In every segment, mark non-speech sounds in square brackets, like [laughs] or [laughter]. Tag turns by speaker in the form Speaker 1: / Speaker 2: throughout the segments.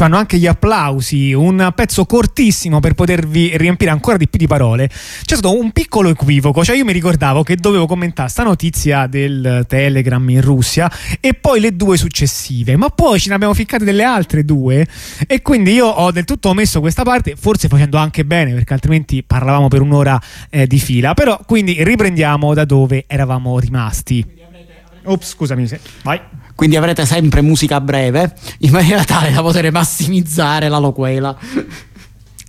Speaker 1: ci fanno anche gli applausi, un pezzo cortissimo per potervi riempire ancora di più di parole. C'è stato un piccolo equivoco, cioè io mi ricordavo che dovevo commentare sta notizia del Telegram in Russia e poi le due successive, ma poi ce ne abbiamo ficcate delle altre due e quindi io ho del tutto omesso questa parte, forse facendo anche bene perché altrimenti parlavamo per un'ora eh, di fila, però quindi riprendiamo da dove eravamo rimasti. Ops, scusami, vai
Speaker 2: quindi avrete sempre musica breve in maniera tale da poter massimizzare la loquela.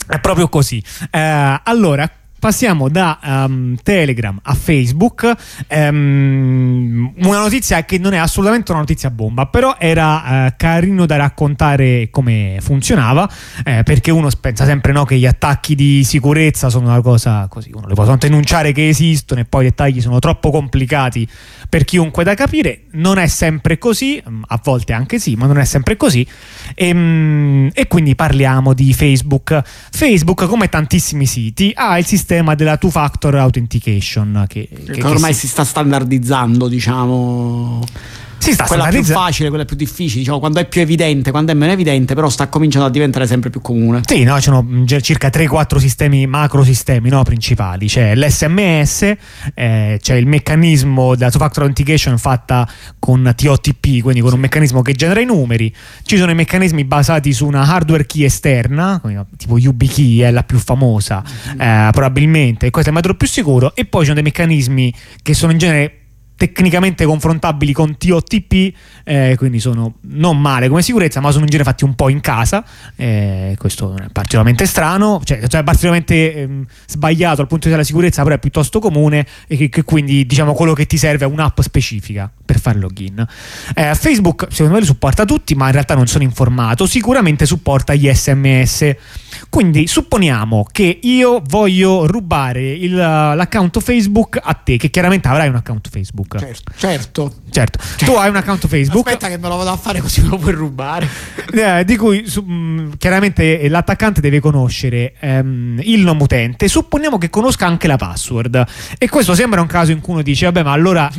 Speaker 1: È proprio così. Eh, allora, passiamo da um, Telegram a Facebook. Um, una notizia che non è assolutamente una notizia bomba, però era uh, carino da raccontare come funzionava, eh, perché uno pensa sempre no, che gli attacchi di sicurezza sono una cosa così, uno le può soltanto enunciare che esistono e poi i dettagli sono troppo complicati per chiunque da capire. Non è sempre così, mm, a volte anche sì, ma non è sempre così. E, um, e quindi parliamo di Facebook. Facebook, come tantissimi siti, ha il sistema sistema della two factor authentication che,
Speaker 2: che, che ormai si... si sta standardizzando diciamo
Speaker 1: si sta
Speaker 2: quella più facile, quella più difficile, diciamo, quando è più evidente, quando è meno evidente, però sta cominciando a diventare sempre più comune.
Speaker 1: Sì, no, ci sono circa 3-4 sistemi, macro sistemi no, principali. C'è l'SMS, eh, c'è il meccanismo della two-factor authentication fatta con TOTP, quindi con un meccanismo che genera i numeri. Ci sono i meccanismi basati su una hardware key esterna, tipo YubiKey è la più famosa, mm-hmm. eh, probabilmente, questo è il metodo più sicuro. E poi ci sono dei meccanismi che sono in genere tecnicamente confrontabili con TOTP, eh, quindi sono non male come sicurezza, ma sono in genere fatti un po' in casa. Eh, questo è particolarmente strano, cioè, cioè particolarmente ehm, sbagliato dal punto di vista della sicurezza, però è piuttosto comune e che, che, quindi diciamo quello che ti serve è un'app specifica per fare login. Eh, Facebook secondo me li supporta tutti, ma in realtà non sono informato. Sicuramente supporta gli SMS. Quindi supponiamo che io voglio rubare il, l'account Facebook a te, che chiaramente avrai un account Facebook.
Speaker 2: Certo, certo.
Speaker 1: certo. Cioè, tu hai un account Facebook.
Speaker 2: Aspetta che me lo vado a fare così me lo puoi rubare.
Speaker 1: Eh, di cui su, mh, mm, chiaramente l'attaccante deve conoscere ehm, il nome utente. Supponiamo che conosca anche la password. E questo sembra un caso in cui uno dice, vabbè, ma allora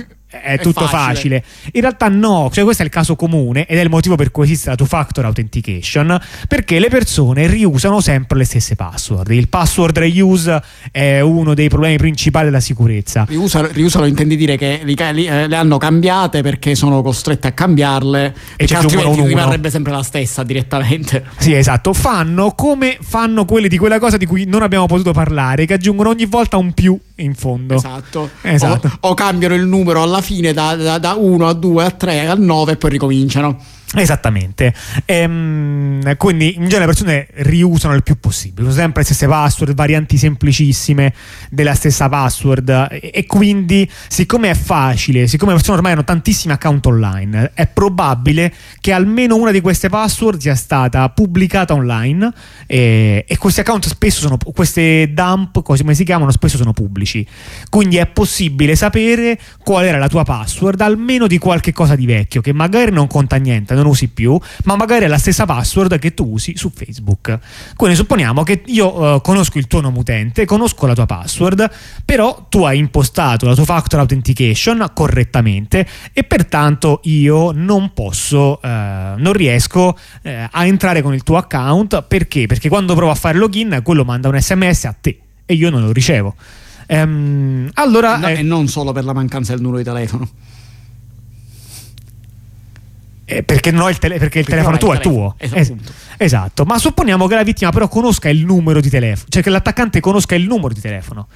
Speaker 1: è, tutto facile. facile. In realtà no, cioè questo è il caso comune ed è il motivo per cui esiste la two-factor authentication, perché le persone riusano sempre le stesse password. Il password reuse è uno dei problemi principali della sicurezza.
Speaker 2: Riusa, riusa lo intendi dire che li, li, le hanno cambiate perché sono costrette a cambiarle e cioè altrimenti rimarrebbe sempre la stessa direttamente.
Speaker 1: Sì, esatto. Fanno come fanno quelli di quella cosa di cui non abbiamo potuto parlare, che aggiungono ogni volta un più in fondo.
Speaker 2: Esatto. esatto. O, o cambiano il numero alla fine da, da, da 1 a 2 a 3 a 9 e poi ricominciano.
Speaker 1: Esattamente, ehm, quindi in genere le persone riusano il più possibile, usano sempre le stesse password, varianti semplicissime della stessa password. E, e, quindi siccome è facile, siccome le persone ormai hanno tantissimi account online, è probabile che almeno una di queste password sia stata pubblicata online e, e questi account spesso sono, queste dump, come si chiamano, spesso sono pubblici, quindi è possibile sapere qual era la tua password almeno di qualche cosa di vecchio che magari non conta niente non usi più, ma magari è la stessa password che tu usi su Facebook. Quindi supponiamo che io uh, conosco il tuo nome utente, conosco la tua password, però tu hai impostato la tua factor authentication correttamente e pertanto io non posso, uh, non riesco uh, a entrare con il tuo account perché? Perché quando provo a fare login quello manda un sms a te e io non lo ricevo. Um, allora,
Speaker 2: no, eh, e non solo per la mancanza del numero di telefono.
Speaker 1: Eh, perché, non ho il, tele- perché il perché telefono tuo è tuo.
Speaker 2: Esatto.
Speaker 1: esatto. ma supponiamo che la vittima però conosca il numero di telefono, cioè che l'attaccante conosca il numero di telefono.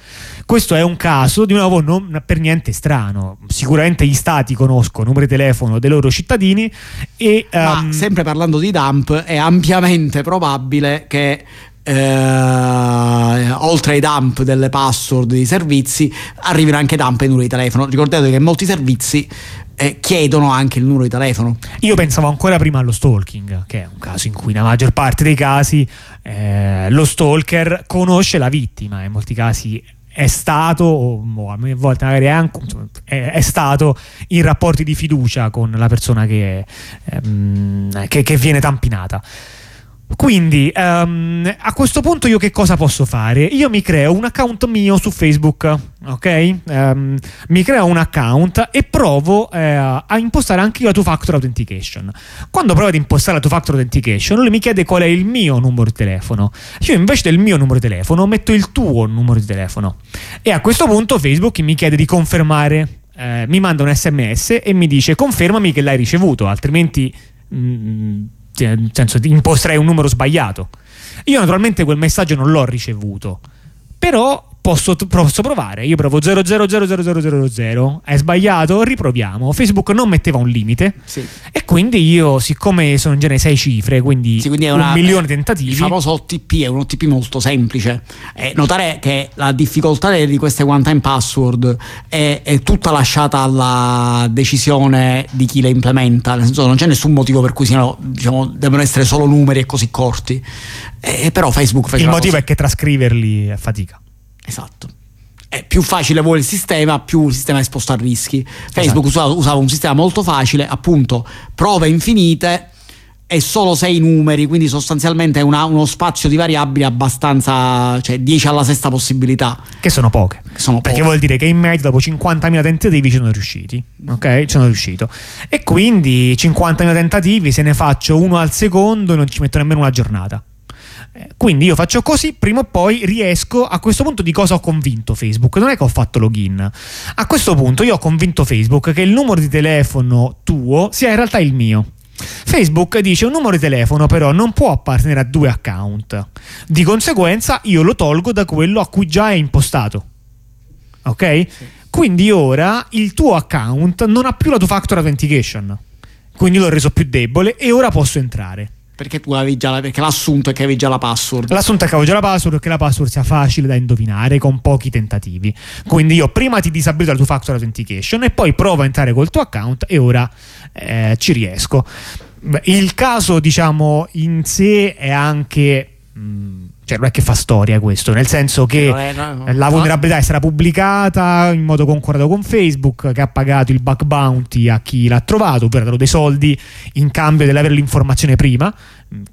Speaker 1: Questo è un caso, di nuovo, non per niente strano. Sicuramente gli stati conoscono il numero di telefono dei loro cittadini e...
Speaker 2: Ma um, sempre parlando di dump, è ampiamente probabile che eh, oltre ai dump delle password dei servizi arrivino anche dump ai numeri di telefono ricordatevi che molti servizi eh, chiedono anche il numero di telefono.
Speaker 1: Io pensavo ancora prima allo stalking, che è un caso in cui nella maggior parte dei casi eh, lo stalker conosce la vittima, in molti casi è stato, o a volte magari è, anche, è, è, stato in rapporti di fiducia con la persona che, ehm, che, che viene tampinata. Quindi um, a questo punto io che cosa posso fare? Io mi creo un account mio su Facebook, ok? Um, mi creo un account e provo eh, a impostare anche io la two factor authentication. Quando provo ad impostare la two factor authentication, lui mi chiede qual è il mio numero di telefono. Io invece del mio numero di telefono metto il tuo numero di telefono. E a questo punto Facebook mi chiede di confermare, eh, mi manda un sms e mi dice confermami che l'hai ricevuto, altrimenti... Mm, nel senso imposterei un numero sbagliato. Io naturalmente quel messaggio non l'ho ricevuto, però posso, posso provare. Io provo 000000, è sbagliato, riproviamo. Facebook non metteva un limite
Speaker 2: sì.
Speaker 1: e quindi io, siccome sono in genere sei cifre, quindi,
Speaker 2: sì, quindi
Speaker 1: un
Speaker 2: una,
Speaker 1: milione di tentativi. Il
Speaker 2: famoso OTP è un OTP molto semplice. Eh, notare che la difficoltà di queste one time password è, è, tutta lasciata alla decisione di chi le implementa, nel senso non c'è nessun motivo per cui siano, diciamo, devono essere solo numeri e così corti. Eh, però Facebook
Speaker 1: Il motivo così. è che trascriverli è fatica.
Speaker 2: Esatto. È più facile vuole il sistema, più il sistema è esposto a rischi. Facebook esatto. usava, un sistema molto facile, appunto, prove infinite e solo sei numeri, quindi sostanzialmente è uno spazio di variabili abbastanza, cioè 10 alla sesta possibilità.
Speaker 1: Che sono poche.
Speaker 2: Che sono
Speaker 1: Perché
Speaker 2: poche.
Speaker 1: vuol dire che in mezzo dopo 50.000 tentativi ci sono riusciti. Ok? Ci sono riuscito. E quindi 50.000 tentativi, se ne faccio uno al secondo, non ci metto nemmeno una giornata. Quindi io faccio così, prima o poi riesco. A questo punto di cosa ho convinto Facebook? Non è che ho fatto login. A questo punto io ho convinto Facebook che il numero di telefono tuo sia in realtà il mio. Facebook dice un numero di telefono però non può appartenere a due account. Di conseguenza io lo tolgo da quello a cui già è impostato. Ok? Sì. Quindi ora il tuo account non ha più la two factor authentication. Quindi l'ho reso più debole e ora posso entrare.
Speaker 2: Perché tu avevi già la, perché l'assunto è che avevi già la password.
Speaker 1: L'assunto è che avevo già la password e che la password sia facile da indovinare con pochi tentativi. Quindi io prima ti disabilito la two factor authentication e poi provo a entrare col tuo account e ora eh, ci riesco. Il caso, diciamo, in sé è anche. Mh, mm, cioè non è che fa storia questo, nel senso che è, no, no, la vulnerabilità è stata pubblicata in modo concordato con Facebook, che ha pagato il bug bounty a chi l'ha trovato, ovvero ha dato dei soldi in cambio dell'avere l'informazione prima,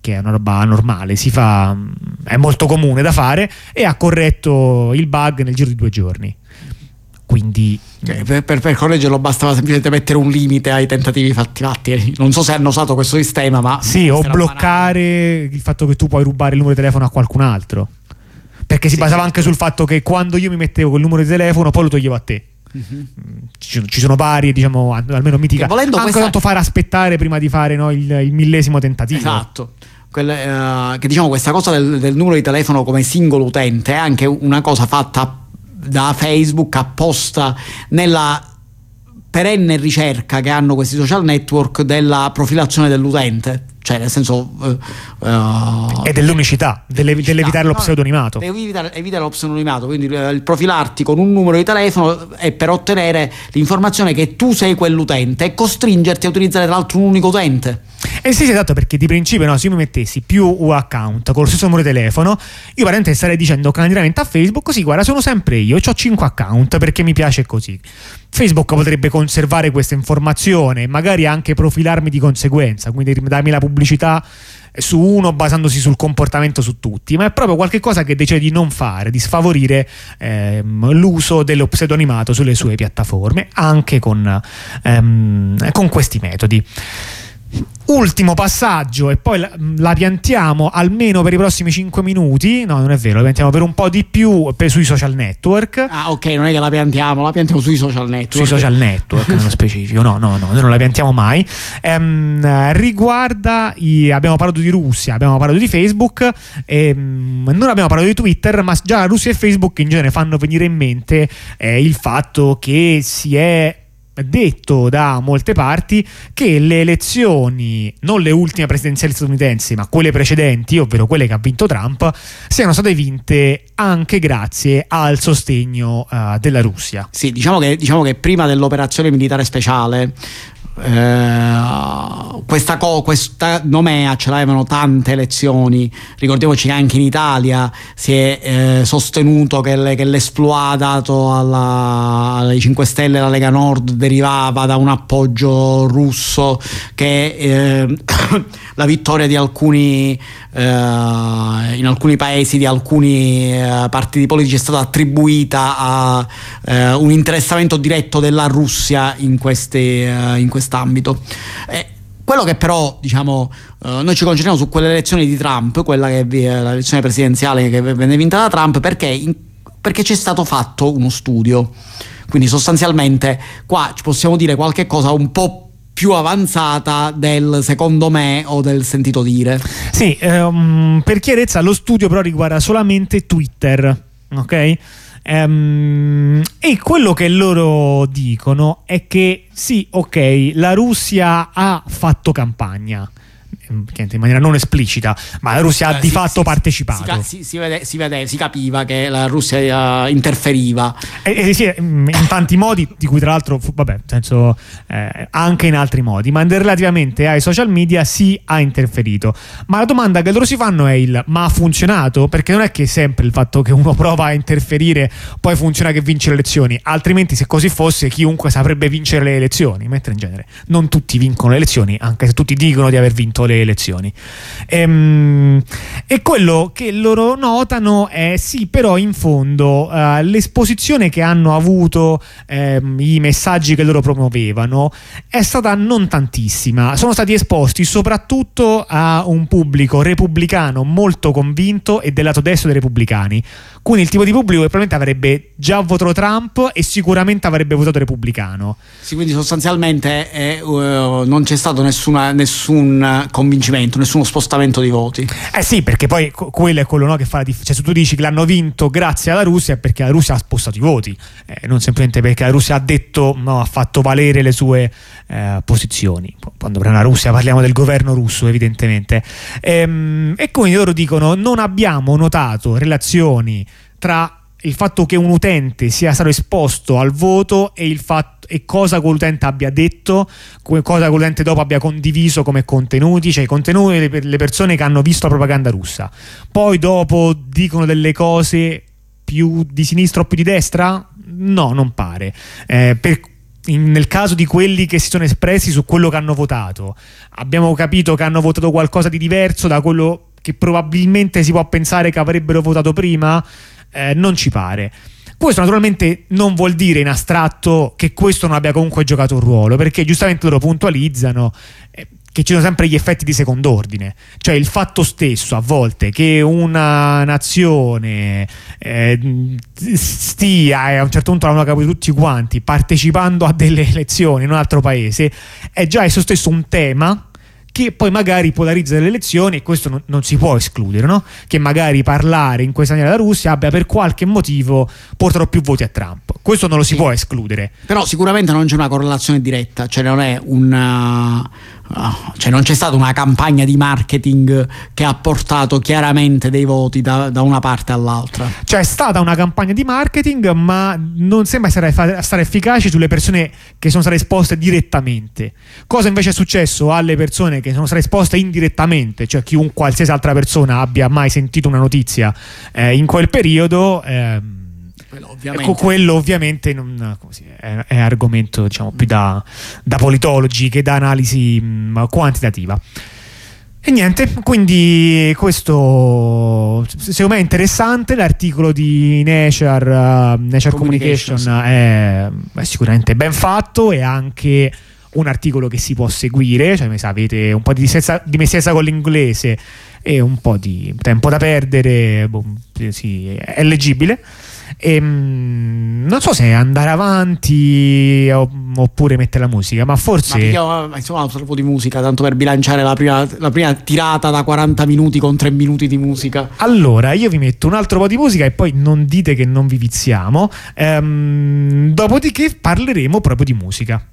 Speaker 1: che è una roba normale, si fa, è molto comune da fare, e ha corretto il bug nel giro di due giorni. Quindi
Speaker 2: cioè, per, per, per, correggerlo bastava semplicemente mettere un limite ai tentativi fatti fatti. Non so se hanno usato questo sistema, ma.
Speaker 1: Sì, o bloccare banale. il fatto che tu puoi rubare il numero di telefono a qualcun altro. Perché si sì, basava certo. anche sul fatto che quando io mi mettevo quel numero di telefono, poi lo toglievo a te. Uh-huh. Ci, sono varie, diciamo, almeno mitica. Volendo anche questa... tanto fare aspettare prima di fare no, il, il, millesimo tentativo.
Speaker 2: Esatto. Quelle, uh, che diciamo questa cosa del, del numero di telefono come singolo utente è anche una cosa fatta da Facebook apposta nella perenne ricerca che hanno questi social network della profilazione dell'utente cioè nel senso uh,
Speaker 1: uh, e dell'unicità, dell'evitare lo pseudonimato.
Speaker 2: evitare, evitare, lo pseudonimato quindi il profilarti con un numero di telefono è per ottenere l'informazione che tu sei quell'utente e costringerti a utilizzare tra l'altro un unico utente.
Speaker 1: Eh sì, esatto, perché di principio no, se io mi mettessi più account con lo stesso numero di telefono, io veramente starei dicendo candidamente a Facebook, così guarda, sono sempre io, ho 5 account perché mi piace così. Facebook potrebbe conservare questa informazione, magari anche profilarmi di conseguenza, quindi darmi la pubblicità su uno basandosi sul comportamento su tutti, ma è proprio qualcosa che decide di non fare, di sfavorire ehm, l'uso dello pseudonimato sulle sue piattaforme, anche con, ehm, con questi metodi. Ultimo passaggio e poi la, la, piantiamo almeno per i prossimi 5 minuti. No, non è vero, la piantiamo per un po' di più per, sui social network.
Speaker 2: Ah, ok, non è che la piantiamo, la piantiamo sui social network.
Speaker 1: Sui social network, nello specifico. No, no, no, noi non la piantiamo mai. Ehm, riguarda, i, abbiamo parlato di Russia, abbiamo parlato di Facebook, ehm, non abbiamo parlato di Twitter, ma già Russia e Facebook in genere fanno venire in mente eh, il fatto che si è detto da molte parti che le elezioni, non le ultime presidenziali statunitensi, ma quelle precedenti, ovvero quelle che ha vinto Trump, siano state vinte anche grazie al sostegno uh, della Russia.
Speaker 2: Sì, diciamo che, diciamo che prima dell'operazione militare speciale Uh, questa, co- questa nomea ce l'avevano tante elezioni. Ricordiamoci che anche in Italia si è eh, sostenuto che, le, che l'esploit dato alla, alle 5 Stelle e alla Lega Nord derivava da un appoggio russo, che eh, [coughs] la vittoria di alcuni eh, in alcuni paesi di alcuni eh, partiti politici è stata attribuita a eh, un interessamento diretto della Russia in, queste, eh, in quest'ambito. quello che però, diciamo, uh, noi ci concentriamo su quelle elezioni di Trump, quella che è l'elezione presidenziale che venne vinta da Trump, perché, in, perché c'è stato fatto uno studio. Quindi sostanzialmente qua ci possiamo dire qualche cosa un po' più avanzata del secondo me o del sentito dire.
Speaker 1: Sì, um, per chiarezza lo studio però riguarda solamente Twitter, ok? Um, e quello che loro dicono è che sì, ok, la Russia ha fatto campagna in maniera non esplicita, ma la Russia ha eh, di sì, fatto sì, partecipato.
Speaker 2: Si, si, vede, si, vede, si, capiva che la Russia uh, interferiva.
Speaker 1: E, e sì, mm, in tanti modi, di cui tra l'altro, vabbè, senso, eh, anche in altri modi, ma relativamente ai social media si ha interferito. Ma la domanda che loro si fanno è il ma ha funzionato? Perché non è che sempre il fatto che uno [laughs] prova a interferire poi funziona che vince le elezioni, altrimenti se così fosse chiunque saprebbe vincere le elezioni, mentre in genere non tutti vincono le elezioni, anche se tutti dicono di aver vinto le elezioni. Ehm, e quello che loro notano è sì, però in fondo uh, l'esposizione che hanno avuto ehm, i messaggi che loro promuovevano è stata non tantissima. Sono stati esposti soprattutto a un pubblico repubblicano molto convinto e del lato destro dei repubblicani. Quindi il tipo di pubblico che probabilmente avrebbe già votato Trump e sicuramente avrebbe votato repubblicano.
Speaker 2: Sì, quindi sostanzialmente eh, uh, non c'è stato nessuna, nessun convincimento, nessuno spostamento di voti.
Speaker 1: Eh sì, perché poi quello è quello no, che fa la differenza. Cioè, se tu dici che l'hanno vinto grazie alla Russia è perché la Russia ha spostato i voti, eh, non semplicemente perché la Russia ha detto, no, ha fatto valere le sue eh, posizioni. Quando parliamo della Russia parliamo del governo russo, evidentemente. Ehm, e quindi loro dicono: non abbiamo notato relazioni tra il fatto che un utente sia stato esposto al voto e, fatto, e cosa quell'utente abbia detto, cosa quell'utente dopo abbia condiviso come contenuti, cioè i contenuti per le persone che hanno visto la propaganda russa. Poi dopo dicono delle cose più di sinistra o più di destra? No, non pare. Eh, per, in, nel caso di quelli che si sono espressi su quello che hanno votato, abbiamo capito che hanno votato qualcosa di diverso da quello che probabilmente si può pensare che avrebbero votato prima eh, non ci pare. Questo naturalmente non vuol dire in astratto che questo non abbia comunque giocato un ruolo, perché giustamente loro puntualizzano eh, che ci sono sempre gli effetti di secondo ordine, cioè il fatto stesso a volte che una nazione eh, stia e a un certo punto l'hanno capito tutti quanti partecipando a delle [laughs] elezioni in un altro paese è già esso stesso un tema che poi magari polarizza le elezioni e questo non, non si può escludere, no? che magari parlare in questa maniera la Russia abbia per qualche motivo porterò più voti a Trump. Questo non lo si sì. può escludere.
Speaker 2: Però sicuramente non c'è una correlazione diretta, cioè non è un Ah, cioè non c'è stata una campagna di marketing che ha portato chiaramente dei voti da, da una parte all'altra.
Speaker 1: C'è stata una campagna di marketing, ma non sembra stare, stare efficace sulle persone che sono state esposte direttamente. Cosa invece è successo alle persone che sono state esposte indirettamente, cioè chiunque qualsiasi altra persona abbia mai sentito una notizia eh, in quel periodo? Eh, quello ovviamente, ecco, quello ovviamente non, è, è, argomento diciamo, più da, da, politologi che da analisi mh, quantitativa. E niente, quindi questo secondo me è interessante, l'articolo di Nature, uh, Nature Communication, Communication è, è, sicuramente ben fatto e anche un articolo che si può seguire, cioè se avete un po' di dimestichezza con l'inglese e un po' di tempo da perdere, boh, sì, è leggibile. E, ehm, non so se andare avanti oppure mettere la musica, ma forse.
Speaker 2: Ma insomma, un po' di musica, tanto per bilanciare la prima, la prima, tirata da 40 minuti con 3 minuti di musica.
Speaker 1: Allora, io vi metto un altro po' di musica e poi non dite che non vi viziamo. Ehm, dopodiché parleremo proprio di musica.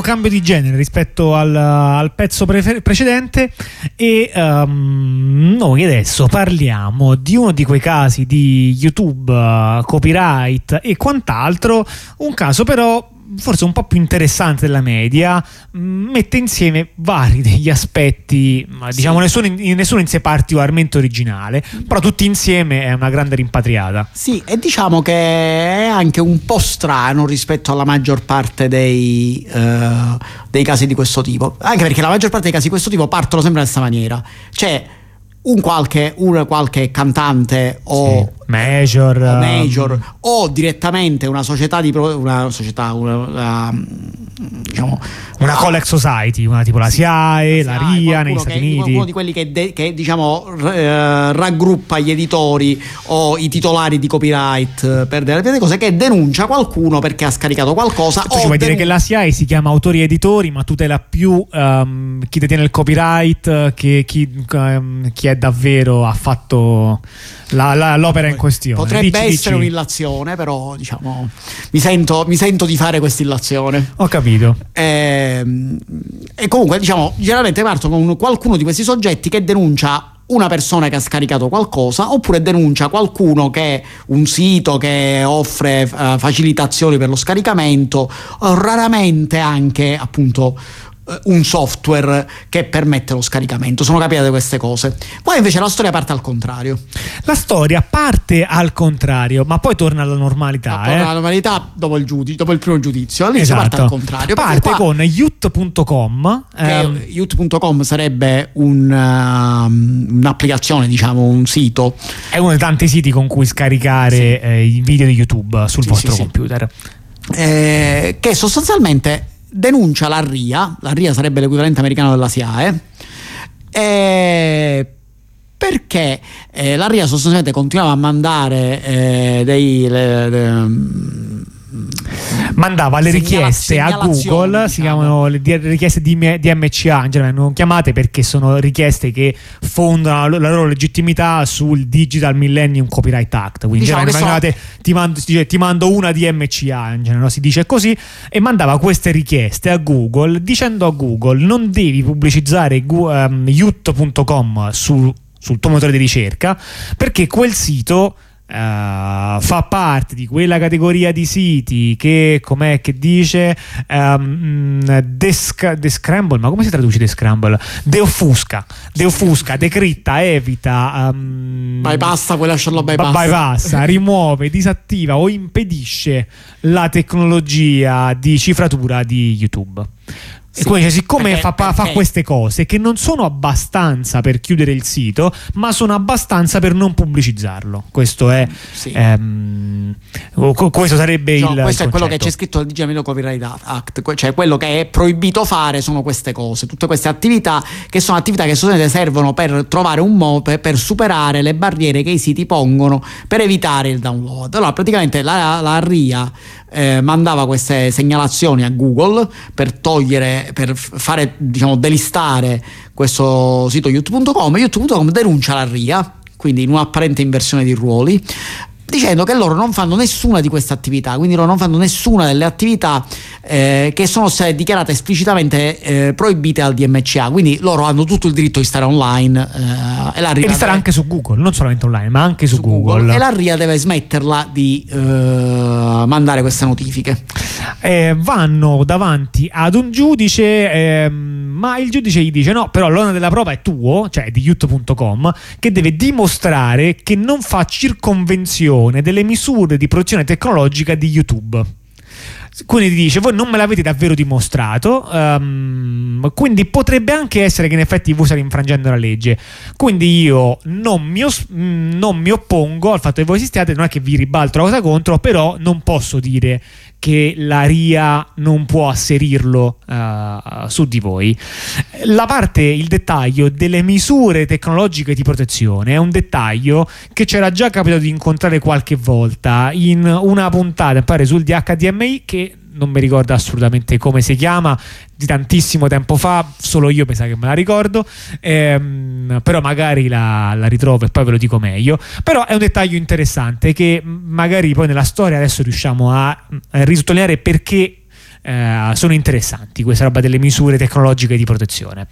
Speaker 1: Cambio di genere rispetto al, al pezzo pre- precedente e um, noi adesso parliamo di uno di quei casi di YouTube, uh, copyright e quant'altro, un caso però forse un po' più interessante della media, mm, mette insieme vari degli aspetti, ma diciamo sì. nessuno, in, nessuno in sé particolarmente originale, però tutti insieme è una grande rimpatriata.
Speaker 2: Sì, e diciamo che è anche un po' strano rispetto alla maggior parte dei, uh, dei casi di questo tipo, anche perché la maggior parte dei casi di questo tipo partono sempre nella stessa maniera, cioè un qualche, un qualche cantante o
Speaker 1: sì major,
Speaker 2: o, major um, o direttamente una società di pro, una società una, una,
Speaker 1: diciamo, una Colex Society una tipo la SIAE, la, la RIA negli Stati Uniti.
Speaker 2: uno di quelli che, de, che diciamo eh, raggruppa gli editori o i titolari di copyright per delle cose che denuncia qualcuno perché ha scaricato qualcosa
Speaker 1: tu ci vuoi denun- dire che la SIAE si chiama autori e editori ma tutela più um, chi detiene il copyright che chi, um, chi è davvero ha fatto la, la, l'opera in questione.
Speaker 2: Potrebbe dici, essere dici. un'illazione, però diciamo, mi sento, mi sento di fare questa illazione.
Speaker 1: Ho capito.
Speaker 2: E, ehm, e comunque, diciamo, generalmente parto con qualcuno di questi soggetti che denuncia una persona che ha scaricato qualcosa oppure denuncia qualcuno che un sito che offre uh, facilitazioni per lo scaricamento, raramente anche appunto un software che permette lo scaricamento. Sono capite queste cose. Poi invece la storia parte al contrario.
Speaker 1: La storia parte al contrario, ma poi torna alla normalità. Ma
Speaker 2: eh?
Speaker 1: Torna
Speaker 2: alla normalità dopo il, giudice, dopo il primo giudizio. All'inizio esatto. parte al contrario.
Speaker 1: Parte con youth.com.
Speaker 2: Ehm... Youth.com sarebbe un, uh, un'applicazione, diciamo, un sito.
Speaker 1: È uno dei tanti siti con cui scaricare sì. eh, i video di YouTube sul sì, vostro sì, computer.
Speaker 2: Eh, che sostanzialmente denuncia la RIA, la RIA sarebbe l'equivalente americano della SIAE, eh, perché eh, la RIA sostanzialmente continuava a mandare eh, dei... Le, le,
Speaker 1: mandava le richieste a Google, diciamo. si chiamano le richieste di DMCA, in vengono chiamate perché sono richieste che fondano la loro legittimità sul Digital Millennium Copyright Act. Quindi diciamo in genere so... ti, mando, dice, ti, mando, una DMCA, in no? si dice così, e mandava queste richieste a Google dicendo a Google non devi pubblicizzare um, ehm, youth.com sul, sul tuo motore di ricerca perché quel sito Uh, fa parte di quella categoria di siti che, com'è che dice, um, descramble, ma come si traduce descramble? Deoffusca, deoffusca, decritta, evita, um,
Speaker 2: bypassa, puoi lasciarlo bypassa.
Speaker 1: bypassa, rimuove, [laughs] disattiva o impedisce la tecnologia di cifratura di YouTube. Sì, e quindi, siccome perché, fa, perché... fa, queste cose che non sono abbastanza per chiudere il sito, ma sono abbastanza per non pubblicizzarlo. Questo è. Sì. Ehm, questo sarebbe no, il.
Speaker 2: Questo
Speaker 1: il
Speaker 2: è quello che c'è scritto nel Digital Copyright Act, cioè quello che è proibito fare sono queste cose, tutte queste attività che sono attività che sostanzialmente servono per trovare un modo per superare le barriere che i siti pongono per evitare il download. Allora, praticamente la, la RIA eh, mandava queste segnalazioni a Google per togliere, per fare, diciamo, delistare questo sito youtube.com. youtube.com denuncia la RIA quindi in un'apparente inversione di ruoli dicendo che loro non fanno nessuna di queste attività, quindi loro non fanno nessuna delle attività eh, che sono state dichiarate esplicitamente eh, proibite al DMCA, quindi loro hanno tutto il diritto di stare online
Speaker 1: eh, e, la RIA e di stare anche su Google, non solamente online, ma anche su, su Google. Google.
Speaker 2: E la RIA deve smetterla di eh, mandare queste notifiche.
Speaker 1: Eh, vanno davanti ad un giudice, ehm, ma il giudice gli dice no, però l'onere della prova è tuo, cioè di youth.com, che deve dimostrare che non fa circonvenzione delle misure di protezione tecnologica di YouTube. Quindi dice: Voi non me l'avete davvero dimostrato. Um, quindi potrebbe anche essere che in effetti voi state infrangendo la legge. Quindi io non mi, os- non mi oppongo al fatto che voi esistiate. Non è che vi ribalto la cosa contro, però non posso dire che la RIA non può asserirlo uh, su di voi. La parte, il dettaglio delle misure tecnologiche di protezione è un dettaglio che c'era già capitato di incontrare qualche volta in una puntata, pare sul DHDMI che non mi ricordo assolutamente come si chiama, di tantissimo tempo fa, solo io mi sa che me la ricordo, ehm, però magari la, la, ritrovo e poi ve lo dico meglio. Però è un dettaglio interessante che magari poi nella storia adesso riusciamo a, a risottolineare perché eh, sono interessanti, questa roba delle misure tecnologiche di protezione.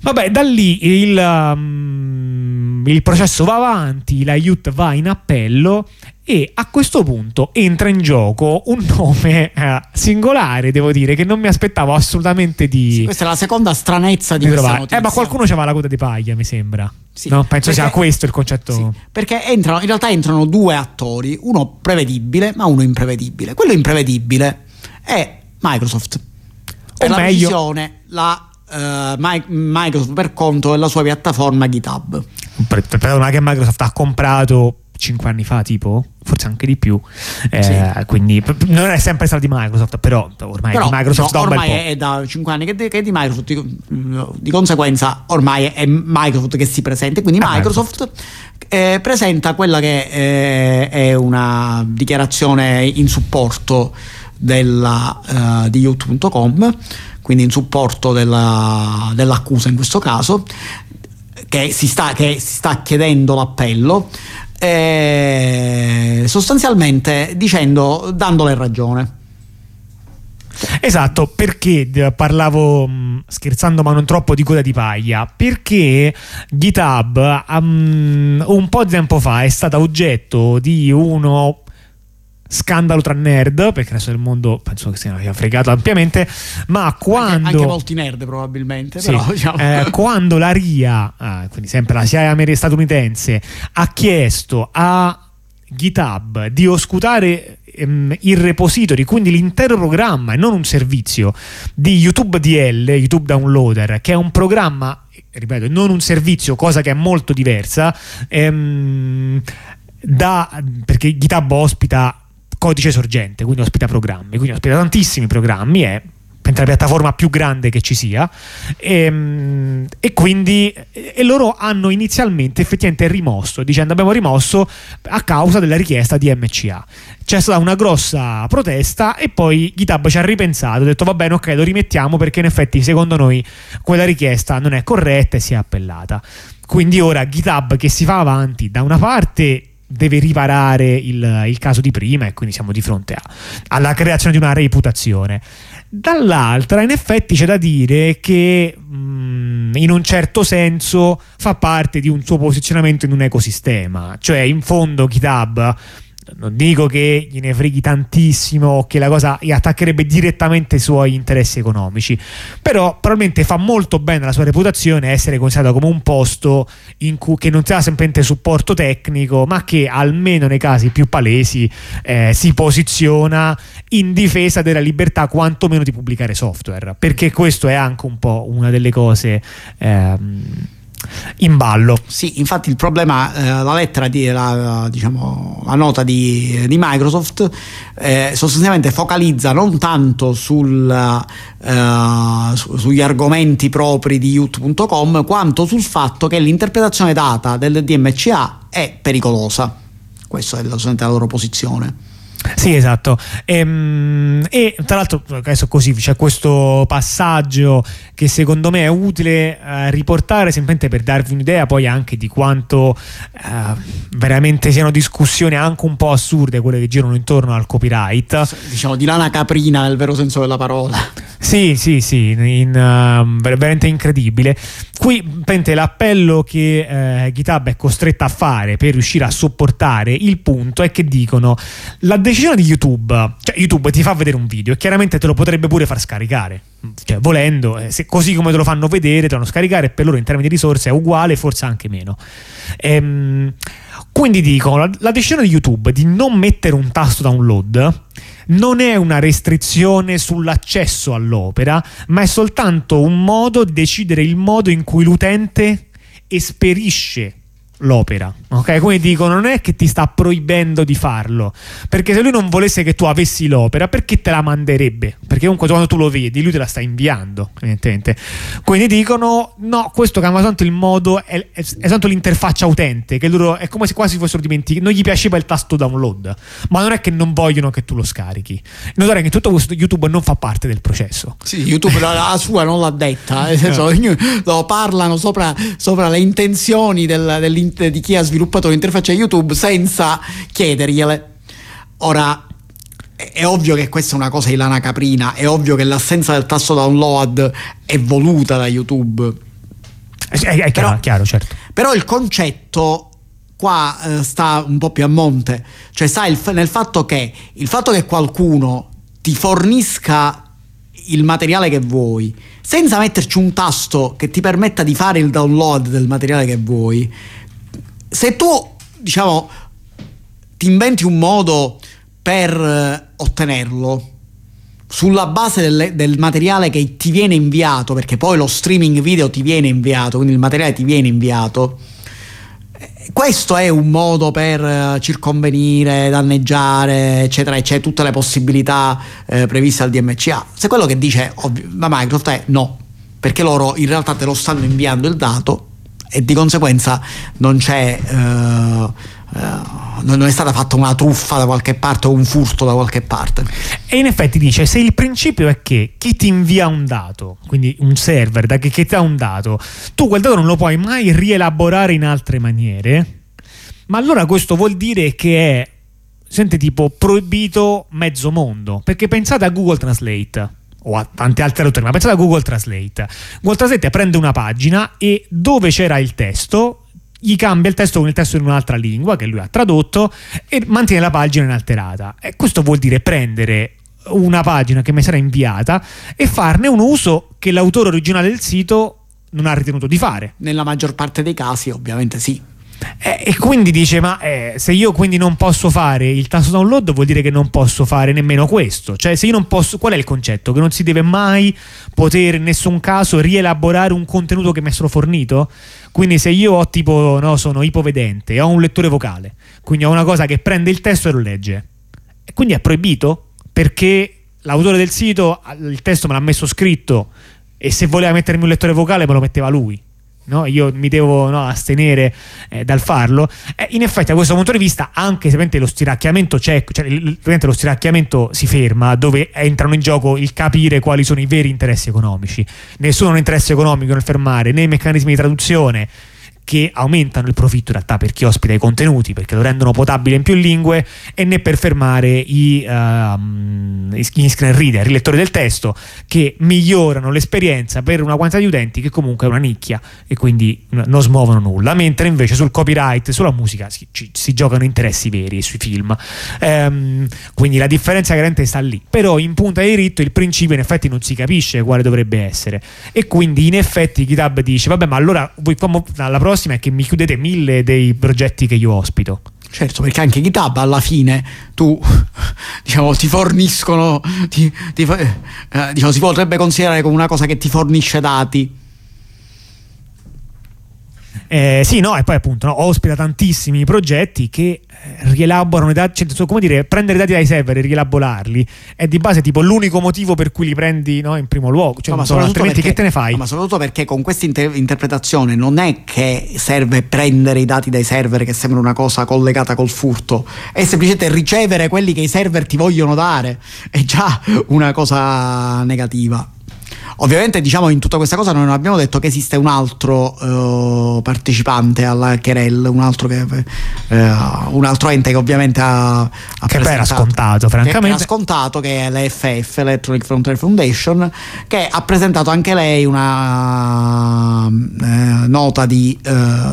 Speaker 1: Vabbè, da lì il, um, il processo va avanti, la IUT va in appello e a questo punto entra in gioco un nome eh, singolare, devo dire, che non mi aspettavo assolutamente di...
Speaker 2: Sì, questa è la seconda stranezza di,
Speaker 1: di
Speaker 2: questa
Speaker 1: trovare.
Speaker 2: notizia.
Speaker 1: Eh, ma qualcuno c'aveva la coda di paglia, mi sembra.
Speaker 2: Sì,
Speaker 1: no? Penso
Speaker 2: perché-
Speaker 1: sia questo il concetto.
Speaker 2: Sì, perché entrano, in realtà entrano due attori, uno prevedibile ma uno imprevedibile. Quello imprevedibile è Microsoft.
Speaker 1: O
Speaker 2: la
Speaker 1: meglio-
Speaker 2: la eh, Mi- Microsoft per conto della sua piattaforma GitHub.
Speaker 1: Per- per- Perdona che Microsoft ha comprato 5 anni fa, tipo, forse anche di più. Eh,
Speaker 2: Sì.
Speaker 1: Quindi non è sempre stato di Microsoft, però ormai
Speaker 2: Però
Speaker 1: di Microsoft
Speaker 2: no,
Speaker 1: da
Speaker 2: ormai è da 5 anni che, che è di Microsoft, di, di conseguenza ormai è Microsoft che si presenta. Quindi
Speaker 1: È
Speaker 2: Microsoft eh, presenta quella che eh, è una dichiarazione in supporto della, eh, di youth.com, quindi in supporto della- dell'accusa in questo caso, che si sta, che si sta chiedendo l'appello. Eh, sostanzialmente dicendo dandole ragione
Speaker 1: Esatto, perché d- parlavo mh, scherzando ma non troppo di coda di paglia? Perché GitHub um, un po' di tempo fa è stata oggetto di uno scandalo tra nerd, perché adesso il mondo penso che sia fregato ampiamente, ma quando...
Speaker 2: anche, anche molti nerd probabilmente
Speaker 1: Sì,
Speaker 2: però diciamo.
Speaker 1: eh, [laughs] quando la RIA, ah, quindi sempre la CIA statunitense, ha chiesto a GitHub di oscutare ehm, il repository, quindi l'intero programma e non un servizio di YouTube DL, YouTube Downloader, che è un programma, ripeto, non un servizio, cosa che è molto diversa, ehm, da- perché GitHub ospita codice sorgente, quindi ospita programmi, quindi ospita tantissimi programmi, è la piattaforma più grande che ci sia e, e quindi e loro hanno inizialmente effettivamente rimosso dicendo abbiamo rimosso a causa della richiesta di MCA c'è stata una grossa protesta e poi GitHub ci ha ripensato ha detto va bene ok lo rimettiamo perché in effetti secondo noi quella richiesta non è corretta e si è appellata. Quindi ora GitHub che si fa avanti da una parte deve riparare il, il caso di prima e quindi siamo di fronte a- alla creazione di una reputazione Dall'altra, in effetti, c'è da dire che mh, in un certo senso fa parte di un suo posizionamento in un ecosistema. Cioè, in fondo, GitHub. Non dico che gliene freghi tantissimo o che la cosa attaccherebbe direttamente i suoi interessi economici, però probabilmente fa molto bene la sua reputazione essere considerato come un posto cui, che non sia semplicemente supporto tecnico, ma che almeno nei casi più palesi eh, si posiziona in difesa della libertà quantomeno di pubblicare software, perché questo è anche un po' una delle cose ehm, in ballo.
Speaker 2: Sì, infatti il problema, eh, la lettera, di, la, diciamo, la nota di, di Microsoft eh, sostanzialmente focalizza non tanto sul, eh, su- sugli argomenti propri di youth.com quanto sul fatto che l'interpretazione data del DMCA è pericolosa. Questa è la, loro posizione.
Speaker 1: Sì, esatto. Ehm, E, tra l'altro, adesso così c'è questo passaggio che secondo me è utile eh, riportare semplicemente per darvi un'idea poi anche di quanto eh, veramente siano discussioni anche un po' assurde quelle che girano intorno al copyright.
Speaker 2: Diciamo di lana caprina nel vero senso della parola.
Speaker 1: Sì, sì, sì, in, ver- veramente incredibile. Qui pente l'appello che eh, GitHub è costretta a fare per riuscire a sopportare il punto è che dicono la decisione di YouTube, cioè YouTube ti fa vedere un video e chiaramente te lo potrebbe pure far scaricare. Cioè, volendo, eh, se- così come te lo fanno vedere, te lo fanno scaricare per loro in termini di risorse è uguale, forse anche meno. Ehm, quindi dicono la, la decisione di YouTube di non mettere un tasto download non è una restrizione sull'accesso all'opera, ma è soltanto un modo di decidere il modo in cui l'utente esperisce l'opera. Ok? Come dicono, non è che ti sta proibendo di farlo, perché se lui non volesse che tu avessi l'opera, perché te la manderebbe? Perché comunque quando tu lo vedi, lui te la sta inviando, evidentemente. Quindi dicono: no, questo cambia soltanto il modo, è, è, è soltanto l'interfaccia utente, che loro è come se quasi fossero dimenticati. Non gli piaceva il tasto download, ma non è che non vogliono che tu lo scarichi. Notare che tutto questo YouTube non fa parte del processo.
Speaker 2: Sì, YouTube la, la sua non l'ha detta, [laughs] nel senso, lo parlano sopra, sopra le intenzioni del- di chi ha sviluppato l'interfaccia YouTube senza chiedergliele. Ora, è ovvio che questa è una cosa di lana caprina, è ovvio che l'assenza del tasto download è voluta da YouTube.
Speaker 1: È, è, chiaro, chiaro, certo.
Speaker 2: Però il concetto qua eh, sta un po' più a monte, cioè sta il, nel fatto che il fatto che qualcuno ti fornisca il materiale che vuoi senza metterci un tasto che ti permetta di fare il download del materiale che vuoi, se tu diciamo ti inventi un modo per eh, ottenerlo sulla base del, del, materiale che ti viene inviato, perché poi lo streaming video ti viene inviato, quindi il materiale ti viene inviato. Eh, questo è un modo per eh, circonvenire, danneggiare, eccetera, eccetera, tutte le possibilità eh, previste al DMCA. Se quello che dice ovvio, la Microsoft è no, perché loro in realtà te lo stanno inviando il dato e di conseguenza non c'è. Eh, Uh, non è stata fatta una truffa da qualche parte o un furto da qualche parte.
Speaker 1: E in effetti dice: se il principio è che chi ti invia un dato, quindi un server da che, che ti dà un dato, tu quel dato non lo puoi mai rielaborare in altre maniere, ma allora questo vuol dire che è, sente tipo, proibito mezzo mondo. Perché pensate a Google Translate o a tante altre autori, ma pensate a Google Translate. Google Translate prende una pagina e dove c'era il testo gli cambia il testo con il testo in un'altra lingua che lui ha tradotto e mantiene la pagina inalterata. E questo vuol dire prendere una pagina che mi sarà inviata e farne un uso che l'autore originale del sito non ha ritenuto di fare.
Speaker 2: Nella maggior parte dei casi, ovviamente sì.
Speaker 1: Eh, e quindi dice: Ma eh, se io quindi non posso fare il tasto download, vuol dire che non posso fare nemmeno questo. Cioè, se io non posso, qual è il concetto? Che non si deve mai poter in nessun caso rielaborare un contenuto che mi è stato fornito? Quindi, se io ho tipo, no, sono ipovedente e ho un lettore vocale, quindi ho una cosa che prende il testo e lo legge, e quindi è proibito perché l'autore del sito il testo me l'ha messo scritto e se voleva mettermi un lettore vocale me lo metteva lui no? io mi devo no, astenere eh, dal farlo. Eh, in effetti, da questo punto di vista, anche se lo stiracchiamento c'è, cioè, lo stiracchiamento si ferma, dove entrano in gioco il capire quali sono i veri interessi economici. Nessuno ha un interesse economico nel fermare né i meccanismi di traduzione che aumentano il profitto in realtà per chi ospita i contenuti perché lo rendono potabile in più lingue e né per fermare i, uh, gli screen reader, i lettori del testo che migliorano l'esperienza per una quantità di utenti che comunque è una nicchia e quindi non smuovono nulla mentre invece sul copyright, sulla musica si, ci, si giocano interessi veri sui film. Um, quindi la differenza chiaramente sta lì però in punta di diritto il principio in effetti non si capisce quale dovrebbe essere. E quindi in effetti GitHub dice vabbè ma allora voi alla prossima prossima è che mi chiudete mille dei progetti che io ospito.
Speaker 2: Certo, perché anche GitHub alla fine tu [laughs] diciamo ti forniscono, ti, ti, eh, diciamo, si potrebbe considerare come una cosa che ti fornisce dati
Speaker 1: eh, sì, no, e poi appunto no, ospita tantissimi progetti che eh, rielaborano i dati, cioè, come dire, prendere i dati dai server e rielaborarli è di base tipo l'unico motivo per cui li prendi no, in primo luogo, cioè, no, so, altrimenti perché, che te ne fai?
Speaker 2: No, ma soprattutto perché con questa inter- interpretazione non è che serve prendere i dati dai server che sembra una cosa collegata col furto, è semplicemente ricevere quelli che i server ti vogliono dare, è già una cosa negativa. Ovviamente, diciamo, in tutta questa cosa non abbiamo detto che esiste un altro uh, partecipante alla querel, un altro, che, uh, un altro ente che ovviamente ha, ha
Speaker 1: che era scontato, francamente. Che
Speaker 2: era scontato, che è l'EFF, Electronic Frontier Foundation, che ha presentato anche lei una uh, nota di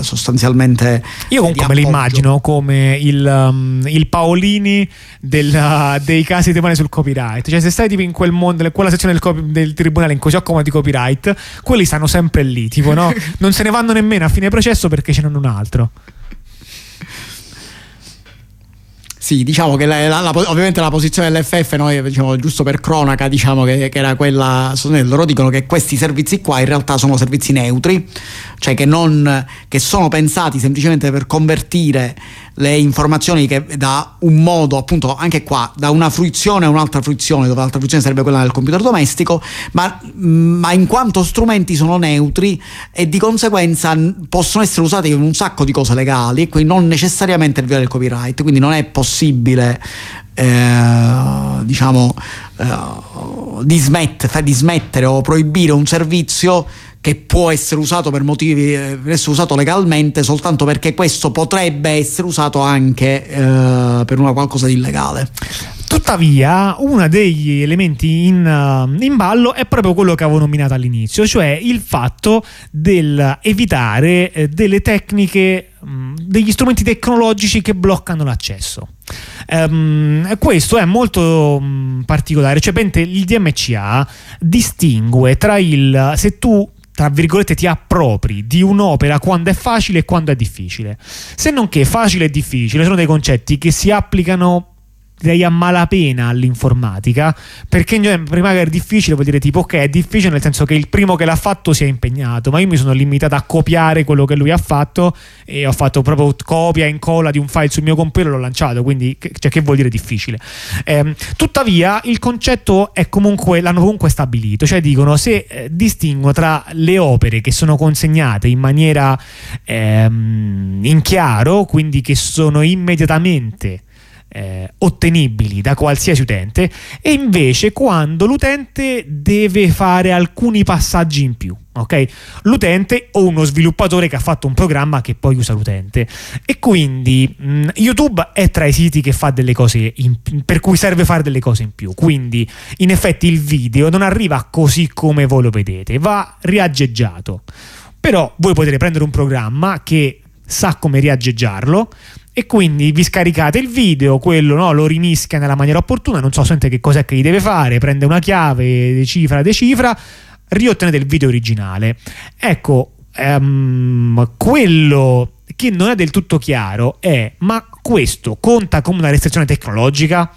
Speaker 2: sostanzialmente.
Speaker 1: Io comunque me l'immagino come il, um, il Paolini del, dei casi di male sul copyright. Cioè, se stai tipo in quel mondo, in quella sezione del, del tribunale in cui si occupa di copyright, quelli stanno sempre lì, tipo, no? [laughs] Non se ne vanno nemmeno a fine processo perché ce n'hanno un altro.
Speaker 2: Sì, diciamo che la, la, la, ovviamente la posizione dell'FF, noi diciamo giusto per cronaca, diciamo che, che, era quella, loro dicono che questi servizi qua in realtà sono servizi neutri, cioè che, non, che sono pensati semplicemente per convertire le informazioni che da un modo, appunto anche qua, da una fruizione a un'altra fruizione, dove l'altra fruizione sarebbe quella del computer domestico, ma, ma in quanto strumenti sono neutri e di conseguenza possono essere usati in un sacco di cose legali e quindi non necessariamente il via del copyright, quindi non è possibile eh, diciamo eh, dismettere, dismettere o proibire un servizio che può essere usato per motivi eh, essere usato legalmente soltanto perché questo potrebbe essere usato anche eh, per una qualcosa di illegale.
Speaker 1: Tuttavia, uno degli elementi in, uh, in, ballo è proprio quello che avevo nominato all'inizio, cioè il fatto del evitare eh, delle tecniche, degli strumenti tecnologici che bloccano l'accesso. Um, questo è molto um, particolare, cioè il DMCA distingue tra il se tu tra virgolette ti appropri di un'opera quando è facile e quando è difficile. Se non che facile e difficile sono dei concetti che si applicano direi a malapena all'informatica perché prima che è difficile vuol dire tipo ok è difficile nel senso che il primo che l'ha fatto si è impegnato ma io mi sono limitato a copiare quello che lui ha fatto e ho fatto proprio copia e incolla di un file sul mio computer e l'ho lanciato quindi cioè, che vuol dire difficile? Eh, tuttavia il concetto è comunque l'hanno comunque stabilito cioè dicono se eh, distinguono tra le opere che sono consegnate in maniera ehm, in chiaro quindi che sono immediatamente eh, ottenibili da qualsiasi utente e invece quando l'utente deve fare alcuni passaggi in più. Okay? L'utente o uno sviluppatore che ha fatto un programma che poi usa l'utente. E quindi mh, YouTube è tra i siti che fa delle cose in, per cui serve fare delle cose in più. Quindi, in effetti, il video non arriva così come voi lo vedete, va riaggeggiato. Però voi potete prendere un programma che sa come riaggeggiarlo e quindi vi scaricate il video, quello no, lo rimischia nella maniera opportuna, non so sente che cos'è che gli deve fare, prende una chiave, decifra, decifra, riottenete il video originale. Ecco, um, quello che non è del tutto chiaro è ma questo conta come una restrizione tecnologica?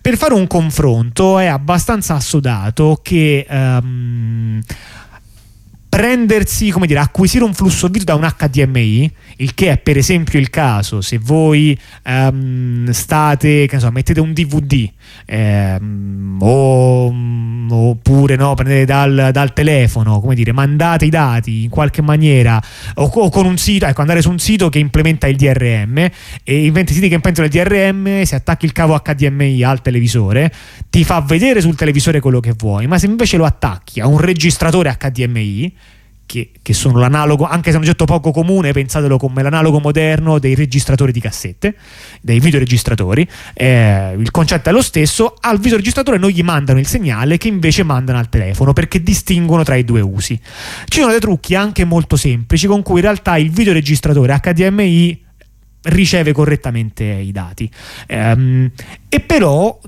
Speaker 1: Per fare un confronto è abbastanza assodato che um, prendersi, come dire, acquisire un flusso video da un HDMI, il che è per esempio il caso. Se voi um, state, che ne so, mettete un DVD um, o, oppure no, prendete dal, dal, telefono, come dire, mandate i dati in qualche maniera o, o, con un sito, ecco, andare su un sito che implementa il DRM e in 20 siti che implementano il DRM, se attacchi il cavo HDMI al televisore, ti fa vedere sul televisore quello che vuoi, ma se invece lo attacchi a un registratore HDMI, che, che, sono l'analogo, anche se è un oggetto poco comune, pensatelo come l'analogo moderno dei registratori di cassette, dei videoregistratori. Eh, il concetto è lo stesso, al videoregistratore non gli mandano il segnale che invece mandano al telefono perché distinguono tra i due usi. Ci sono dei trucchi anche molto semplici con cui in realtà il videoregistratore HDMI riceve correttamente i dati. Ehm, e però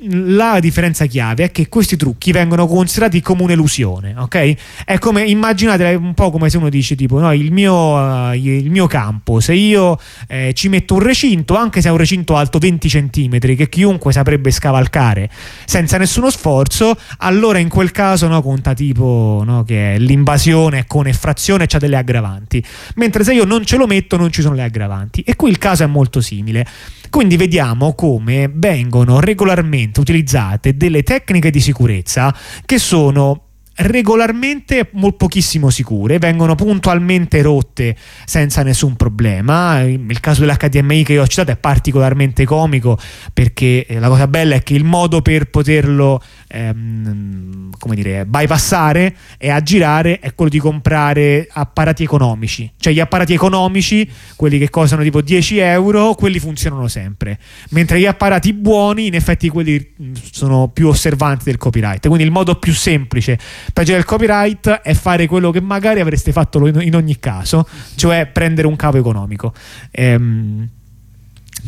Speaker 1: la differenza chiave è che questi trucchi vengono considerati come un'elusione, ok? È come immaginate un po' come se uno dice tipo no, il mio, uh, il mio campo, se io eh, ci metto un recinto, anche se è un recinto alto 20 cm che chiunque saprebbe scavalcare senza nessuno sforzo, allora in quel caso no, conta tipo no, che l'invasione con effrazione c'ha delle aggravanti, mentre se io non ce lo metto non ci sono le aggravanti e qui il caso è molto simile. Quindi vediamo come vengono regolarmente utilizzate delle tecniche di sicurezza che sono regolarmente molto pochissimo sicure, vengono puntualmente rotte senza nessun problema. Il caso dell'HDMI che io ho citato è particolarmente comico perché eh, la cosa bella è che il modo per poterlo ehm, come dire, bypassare e aggirare è quello di comprare apparati economici. Cioè gli apparati economici, quelli che costano tipo 10 euro, quelli funzionano sempre. Mentre gli apparati buoni, in effetti quelli mm, sono più osservanti del copyright. Quindi il modo più semplice per girare il copyright è fare quello che magari avreste fatto in ogni caso, cioè prendere un capo economico. Ehm,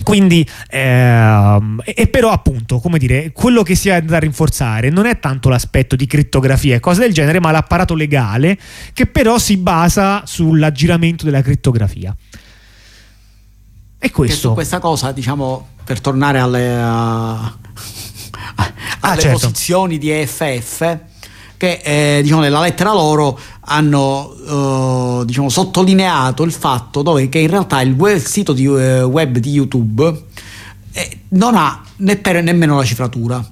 Speaker 1: quindi, ehm, e però appunto, come dire, quello che si ha da rinforzare non è tanto l'aspetto di crittografia e cose del genere, ma l'apparato legale che però si basa sull'aggiramento della crittografia. E questo.
Speaker 2: questa cosa, diciamo, per tornare alle, uh, alle ah, certo. posizioni di EFF, che eh, diciamo, nella lettera loro hanno eh, diciamo, sottolineato il fatto dove, che in realtà il, web, il sito di, eh, web di YouTube eh, non ha ne per, nemmeno la cifratura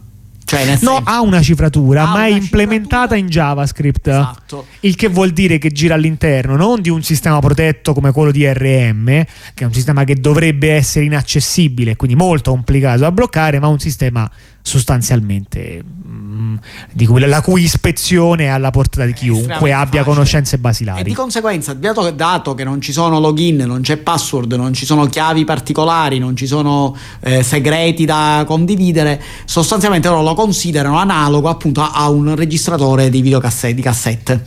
Speaker 2: Cioè,
Speaker 1: No,
Speaker 2: senso-
Speaker 1: ha una cifratura,
Speaker 2: Ha
Speaker 1: ma è
Speaker 2: una
Speaker 1: implementata
Speaker 2: cifratura.
Speaker 1: in JavaScript.
Speaker 2: Esatto.
Speaker 1: Il che vuol dire che gira all'interno non di un sistema protetto come quello di RM, che è un sistema che dovrebbe essere inaccessibile, quindi molto complicato da bloccare, ma un sistema sostanzialmente mm, di cui, la cui ispezione è alla portata di chiunque
Speaker 2: estremamente
Speaker 1: abbia
Speaker 2: facile.
Speaker 1: conoscenze
Speaker 2: E
Speaker 1: basilari.
Speaker 2: di conseguenza, dato che, dato che non ci sono login, non c'è password, non ci sono chiavi particolari, non ci sono eh, segreti da condividere, sostanzialmente loro lo considerano analogo appunto a, a un registratore di videocassette, di cassette.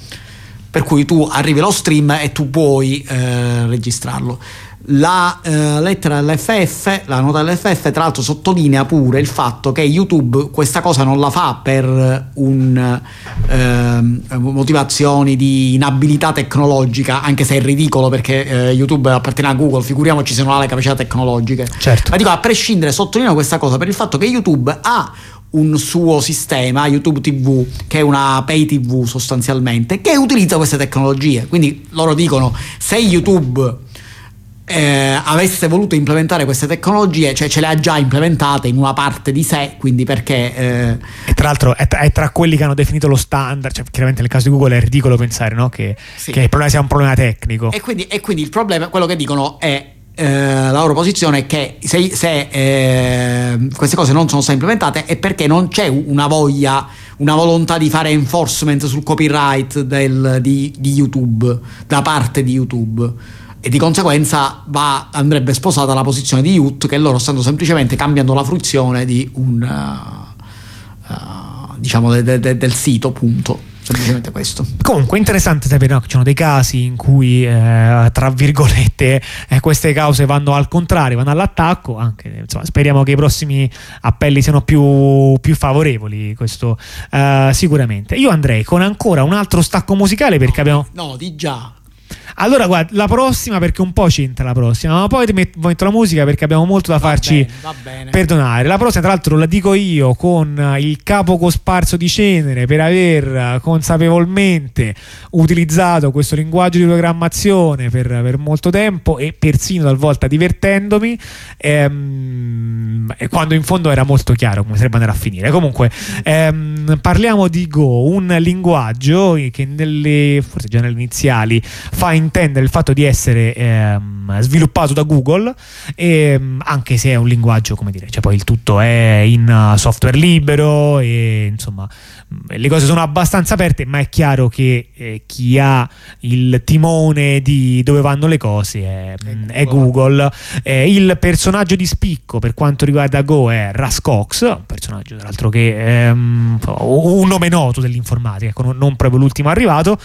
Speaker 2: Per cui tu arrivi allo stream e tu puoi eh, registrarlo. La eh, lettera dell'FF, la nota dell'FF, tra l'altro sottolinea pure il fatto che YouTube questa cosa non la fa per un, ehm, motivazioni di inabilità tecnologica, anche se è ridicolo perché eh, YouTube appartiene a Google, figuriamoci se non ha le capacità tecnologiche.
Speaker 1: Certo.
Speaker 2: Ma dico, a prescindere, sottolineo questa cosa per il fatto che YouTube ha un suo sistema, YouTube TV, che è una pay TV sostanzialmente, che utilizza queste tecnologie. Quindi loro dicono, se YouTube eh, avesse voluto implementare queste tecnologie, cioè ce le ha già implementate in una parte di sé, quindi perché... eh,
Speaker 1: E tra l'altro è, è tra quelli che hanno definito lo standard, cioè, chiaramente nel caso di Google è ridicolo pensare no? che,
Speaker 2: Sì.
Speaker 1: che il problema sia un problema tecnico.
Speaker 2: E quindi, e quindi il problema, quello che dicono è. eh, la loro posizione è che se, se, eh, queste cose non sono state implementate è perché non c'è una voglia, una volontà di fare enforcement sul copyright del- di, di YouTube da parte di YouTube e di conseguenza va- andrebbe sposata la posizione di Youth che loro stanno semplicemente cambiando la fruizione di un uh, uh, diciamo de- de- de- del sito punto. Semplicemente questo.
Speaker 1: Comunque interessante sapere no, che ci sono dei casi in cui eh, tra virgolette eh, queste cause vanno al contrario, vanno all'attacco, anche insomma, speriamo che i prossimi appelli siano più, più favorevoli, questo eh, sicuramente. Io andrei con ancora un altro stacco musicale perché abbiamo...
Speaker 2: no di già
Speaker 1: Allora guarda, la prossima perché un po' c'entra la prossima, ma poi ti met- metto la musica perché abbiamo molto da
Speaker 2: Va
Speaker 1: farci
Speaker 2: bene, bene.
Speaker 1: perdonare. La prossima, tra l'altro, la dico io con eh, il capo cosparso di cenere per aver eh, consapevolmente utilizzato questo linguaggio di programmazione per, per molto tempo e persino talvolta divertendomi, ehm, quando in fondo era molto chiaro come sarebbe andare a finire. Comunque, ehm, parliamo di Go, un linguaggio che nelle, forse già nelle iniziali, fa intendere il fatto di essere ehm, sviluppato da Google, ehm, anche se è un linguaggio, come dire, cioè poi il tutto è in uh, software libero e insomma le cose sono abbastanza aperte, ma è chiaro che eh, chi ha il timone di dove vanno le cose è, mh, è Google. Eh, il personaggio di spicco per quanto riguarda Go è Russ Cox, un personaggio tra l'altro che è um, un nome noto dell'informatica, ecco, non, proprio l'ultimo arrivato.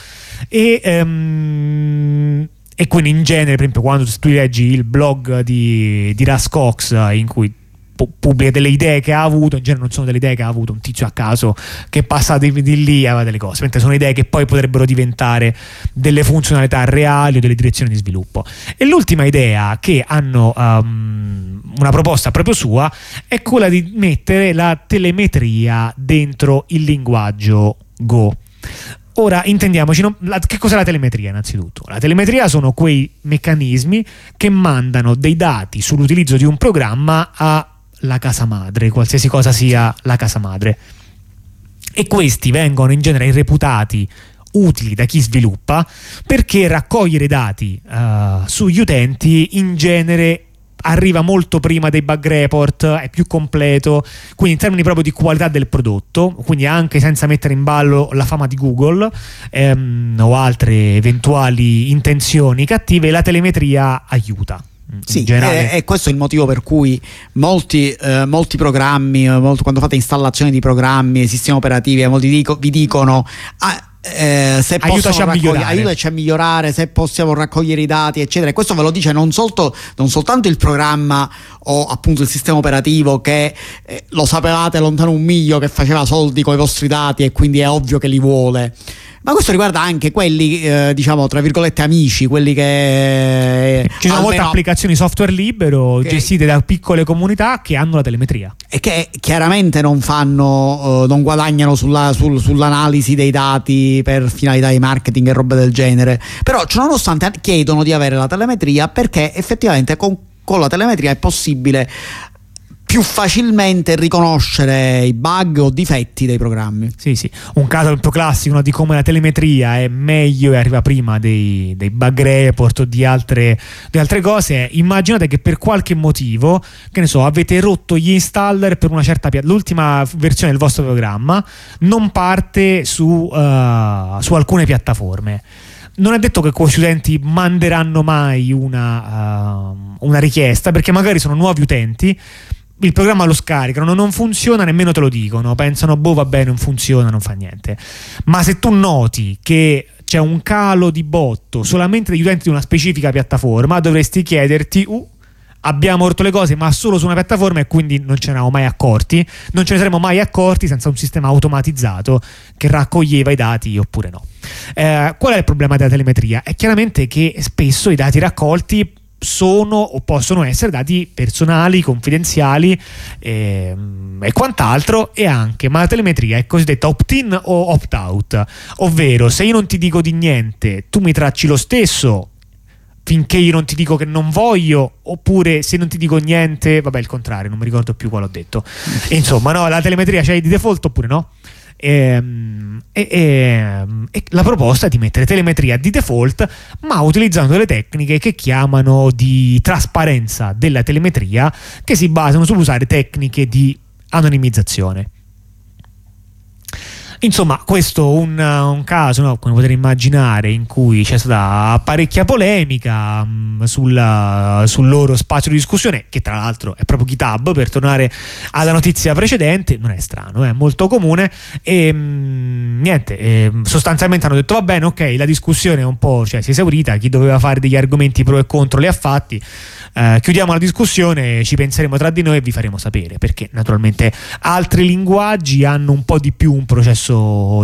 Speaker 1: E, ehm, e quindi in genere, per esempio, quando tu leggi il blog di, di Russ Cox eh, in cui pubblica delle idee che ha avuto, in genere non sono delle idee che ha avuto un tizio a caso che passa di, di lì e aveva delle cose, mentre sono idee che poi potrebbero diventare delle funzionalità reali o delle direzioni di sviluppo. E l'ultima idea che hanno um, una proposta proprio sua è quella di mettere la telemetria dentro il linguaggio Go. Ora intendiamoci, no? La- che cos'è la telemetria innanzitutto? La telemetria sono quei meccanismi che mandano dei dati sull'utilizzo di un programma alla casa madre, qualsiasi cosa sia la casa madre. E questi vengono in genere reputati utili da chi sviluppa perché raccogliere dati eh, sugli utenti in genere arriva molto prima dei bug report, è più completo, quindi in termini proprio di qualità del prodotto, quindi anche senza mettere in ballo la fama di Google ehm, o altre eventuali intenzioni cattive, la telemetria aiuta.
Speaker 2: Sì, e, e questo è il motivo per cui molti, eh, molti programmi, eh, molto- quando fate installazione di programmi e sistemi operativi, eh, molti dico- vi dicono ah, eh, se
Speaker 1: Aiutaci a migliorare."
Speaker 2: aiutaci a migliorare, se possiamo raccogliere i dati, eccetera. E questo ve lo dice non, solto- non soltanto il programma o appunto il sistema operativo che eh, lo sapevate lontano un miglio che faceva soldi con i vostri dati e quindi è ovvio che li vuole. Ma questo riguarda anche quelli, eh, diciamo, tra virgolette, amici, quelli che...
Speaker 1: Ci sono molte applicazioni software libero
Speaker 2: Che-
Speaker 1: gestite da piccole comunità che hanno la telemetria.
Speaker 2: e che chiaramente non fanno, eh, non guadagnano sulla- sul- sull'analisi dei dati per finalità di marketing e robe del genere. Però, ciononostante, chiedono di avere la telemetria perché effettivamente con, con la telemetria è possibile più facilmente riconoscere i bug o difetti dei programmi.
Speaker 1: Sì, sì. Un caso proprio classico no, di come la telemetria è meglio e arriva prima dei, dei bug report o di altre, di altre cose. Immaginate che per qualche motivo, che ne so, avete rotto gli installer per una certa piattaforma, l'ultima versione del vostro programma non parte su, uh, su alcune piattaforme non è detto che questi utenti manderanno mai una, uh, una, richiesta perché magari sono nuovi utenti il programma lo scaricano, non funziona, nemmeno te lo dicono, pensano, boh, vabbè, non funziona, non fa niente. Ma se tu noti che c'è un calo di botto solamente degli utenti di una specifica piattaforma, dovresti chiederti, uh, abbiamo rotto le cose ma solo su una piattaforma e quindi non ce ne eravamo mai accorti, non ce ne saremmo mai accorti senza un sistema automatizzato che raccoglieva i dati oppure no. Eh, qual è il problema della telemetria? È chiaramente che spesso i dati raccolti sono o possono essere dati personali, confidenziali eh, e quant'altro e anche, ma la telemetria è cosiddetta opt-in o opt-out, ovvero se io non ti dico di niente, tu mi tracci lo stesso finché io non ti dico che non voglio, oppure se non ti dico niente, vabbè, il contrario, non mi ricordo più quale ho detto. E, insomma, no, la telemetria c'è di default oppure no? E, ehm, e, e, e, la proposta è di mettere telemetria di default, ma utilizzando delle tecniche che chiamano di trasparenza della telemetria, che si basano sull'usare tecniche di anonimizzazione. Insomma, questo è un, un, caso, no, come potete immaginare, in cui c'è stata parecchia polemica mh, mm, sul, sul, loro spazio di discussione, che tra l'altro è proprio GitHub, per tornare alla notizia precedente, non è strano, è molto comune, e mh, mm, niente, e, sostanzialmente hanno detto va bene, ok, la discussione è un po' cioè, si è esaurita, chi doveva fare degli argomenti pro e contro li ha fatti, eh, chiudiamo la discussione, ci penseremo tra di noi e vi faremo sapere, perché naturalmente altri linguaggi hanno un po' di più un processo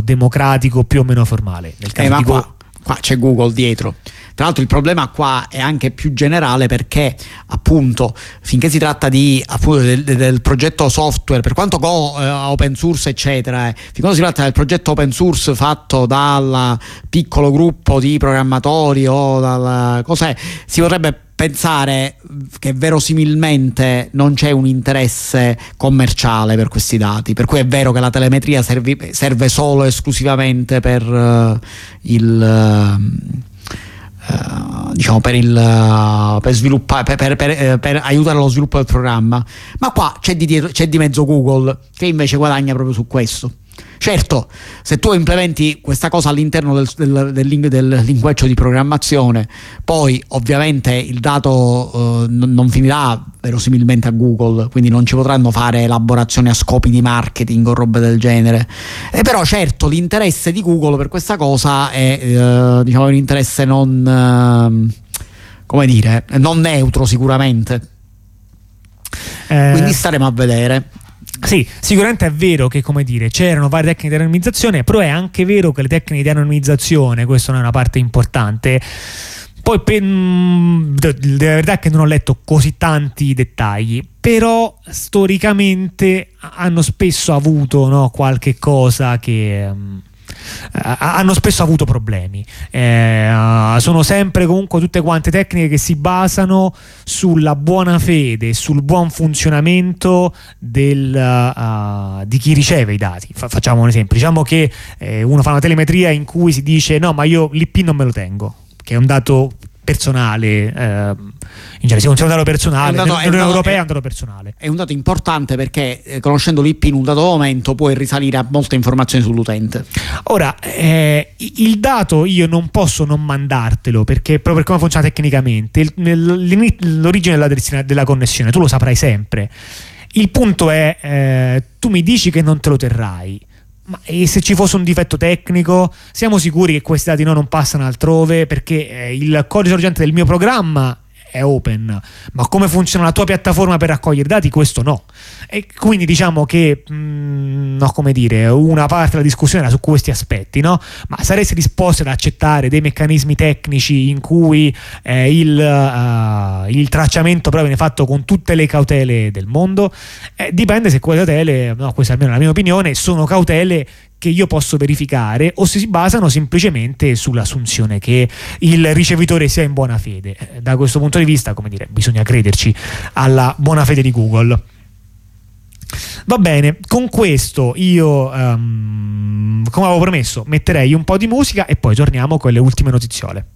Speaker 1: democratico più o meno formale.
Speaker 2: Nel caso eh, di qua, qua c'è Google dietro. Tra l'altro il problema qua è anche più generale perché appunto finché si tratta di, appunto, del, del, progetto software, per quanto Go, eh, open source eccetera, eh, fin quando si tratta del progetto open source fatto dal piccolo gruppo di programmatori o dal cos'è, si potrebbe pensare che verosimilmente non c'è un interesse commerciale per questi dati, per cui è vero che la telemetria servi, serve solo e esclusivamente per uh, il... Uh, diciamo per, il, uh, per, sviluppare, per, per, per, aiutare lo sviluppo del programma, ma qua c'è di, dietro, c'è di mezzo Google che invece guadagna proprio su questo. Certo, se tu implementi questa cosa all'interno del, del, del, del linguaggio di programmazione, poi ovviamente il dato eh, non finirà verosimilmente a Google, quindi non ci potranno fare elaborazioni a scopi di marketing o robe del genere. E però certo l'interesse di Google per questa cosa è eh, diciamo, un interesse non, eh, come dire, non neutro sicuramente. Eh... Quindi staremo a vedere.
Speaker 1: Sì, sicuramente è vero che, come dire, c'erano varie tecniche di anonimizzazione, però è anche vero che le tecniche di anonimizzazione, questa è una parte importante, poi per, mm, la verità è che non ho letto così tanti dettagli, però storicamente hanno spesso avuto no, qualche cosa che... Um, hanno spesso avuto problemi. Eh, sono sempre comunque tutte quante tecniche che si basano sulla buona fede, sul buon funzionamento del, uh, di chi riceve i dati. Fa- facciamo un esempio: diciamo che eh, uno fa una telemetria in cui si dice no, ma io l'IP non me lo tengo, che è un dato personale, eh, in genere si considera un dato personale, nell'Unione Europea è un dato personale.
Speaker 2: È un dato importante perché eh, conoscendo l'IP in un dato momento puoi risalire a molte informazioni sull'utente.
Speaker 1: Ora, eh, il dato io non posso non mandartelo perché proprio per come funziona tecnicamente, il, l'origine della, della connessione tu lo saprai sempre. Il punto è, eh, tu mi dici che non te lo terrai ma e se ci fosse un difetto tecnico, siamo sicuri che questi dati no, non passano altrove perché eh, il codice sorgente del mio programma è open, ma come funziona la tua piattaforma per raccogliere dati, questo no. E quindi diciamo che, mh, mm, no, come dire, una parte della discussione era su questi aspetti, no? Ma saresti disposti ad accettare dei meccanismi tecnici in cui eh, il, uh, il, tracciamento però viene fatto con tutte le cautele del mondo? Eh, dipende se quelle cautele, no, questa è almeno la mia opinione, sono cautele che io posso verificare o se si basano semplicemente sull'assunzione che il ricevitore sia in buona fede. Eh, da questo punto di vista, come dire, bisogna crederci alla buona fede di Google. Va bene, con questo io, um, come avevo promesso, metterei un po' di musica e poi torniamo con le ultime notiziole.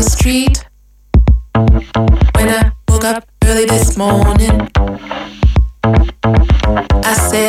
Speaker 3: The street when I woke up early this morning.